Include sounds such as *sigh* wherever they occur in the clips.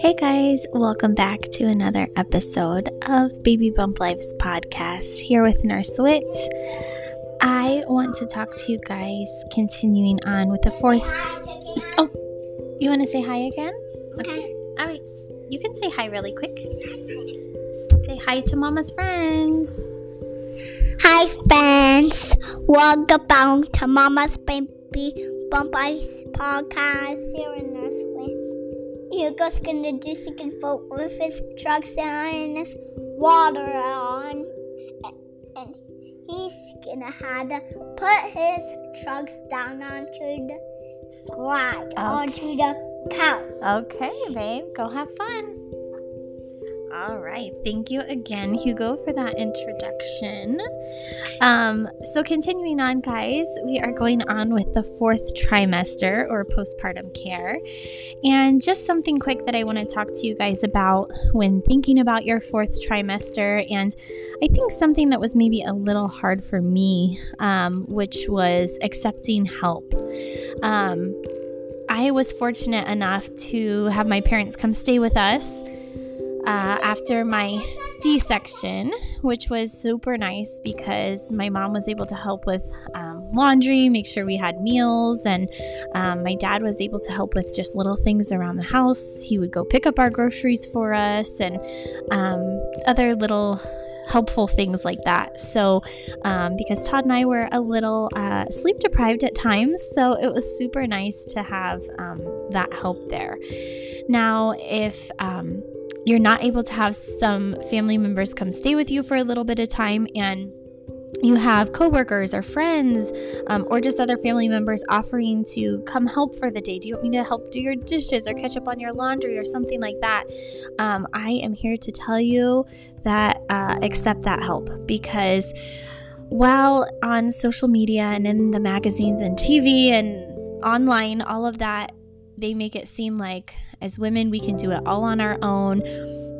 Hey guys, welcome back to another episode of Baby Bump Life's podcast here with Nurse Wit. I want to talk to you guys continuing on with the fourth. Oh, you want to say hi again? Okay. All right. You can say hi really quick. Say hi to Mama's friends. Hi, friends. Welcome to Mama's Baby Bump Life's podcast here in Wit. Hugo's gonna do second vote with his trucks and his water on. And he's gonna have to put his trucks down onto the slide, okay. onto the couch. Okay, babe, go have fun. All right. Thank you again, Hugo, for that introduction. Um, so, continuing on, guys, we are going on with the fourth trimester or postpartum care. And just something quick that I want to talk to you guys about when thinking about your fourth trimester. And I think something that was maybe a little hard for me, um, which was accepting help. Um, I was fortunate enough to have my parents come stay with us uh, after my C section, which was super nice because my mom was able to help with um, laundry, make sure we had meals, and um, my dad was able to help with just little things around the house. He would go pick up our groceries for us and um, other little helpful things like that. So, um, because Todd and I were a little uh, sleep deprived at times, so it was super nice to have um, that help there. Now, if um, you're not able to have some family members come stay with you for a little bit of time and you have coworkers or friends um, or just other family members offering to come help for the day. Do you want me to help do your dishes or catch up on your laundry or something like that? Um, I am here to tell you that uh, accept that help because while on social media and in the magazines and TV and online, all of that they make it seem like as women we can do it all on our own.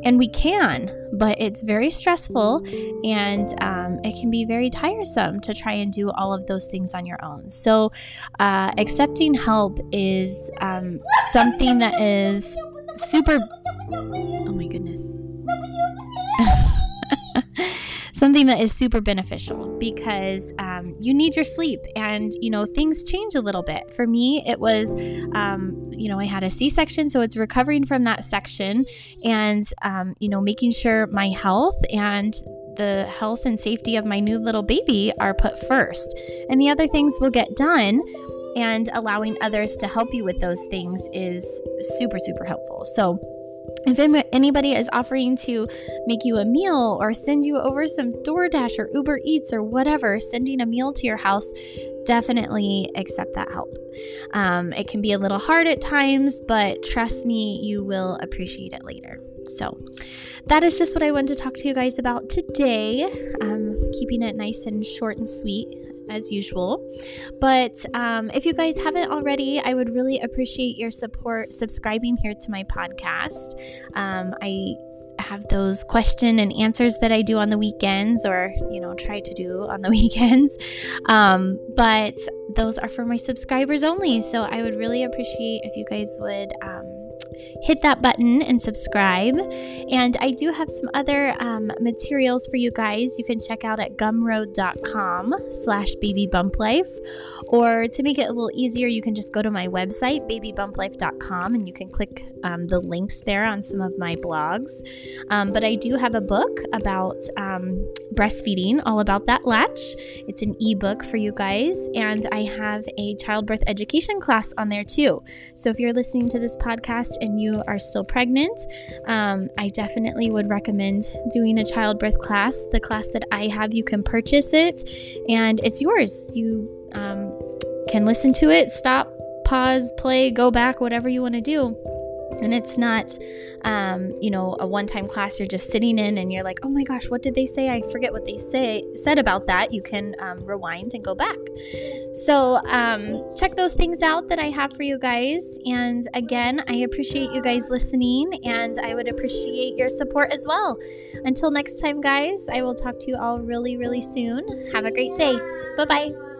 And we can but it's very stressful and um, it can be very tiresome to try and do all of those things on your own. So uh, accepting help is um, something that is super oh my goodness something that is super beneficial because um, you need your sleep and you know things change a little bit. For me it was um, you know i had a c-section so it's recovering from that section and um, you know making sure my health and the health and safety of my new little baby are put first. And the other things will get done and allowing others to help you with those things is super super helpful. So if anybody is offering to make you a meal or send you over some DoorDash or Uber Eats or whatever, sending a meal to your house, definitely accept that help. Um, it can be a little hard at times, but trust me, you will appreciate it later. So, that is just what I wanted to talk to you guys about today. Um, keeping it nice and short and sweet as usual. But um, if you guys haven't already, I would really appreciate your support subscribing here to my podcast. Um, I have those question and answers that I do on the weekends or, you know, try to do on the *laughs* weekends. Um, but those are for my subscribers only. So I would really appreciate if you guys would um, hit that button and subscribe. And I do have some other um, materials for you guys you can check out at gumroad.com slash babybumplife. Or to make it a little easier, you can just go to my website, babybumplife.com, and you can click um, the links there on some of my blogs. Um, but I do have a book about um, breastfeeding, all about that latch. It's an ebook for you guys. And I have a childbirth education class on there too. So if you're listening to this podcast and you are still pregnant, um, I definitely would recommend doing a childbirth class. The class that I have, you can purchase it and it's yours. You um, can listen to it, stop, pause, play, go back, whatever you want to do and it's not um, you know a one-time class you're just sitting in and you're like oh my gosh what did they say? I forget what they say said about that. You can um, rewind and go back. So um, check those things out that i have for you guys. And again i appreciate you guys listening and i would appreciate your support as well. Until next time guys i will talk to you all really really soon. Have a great day. Bye bye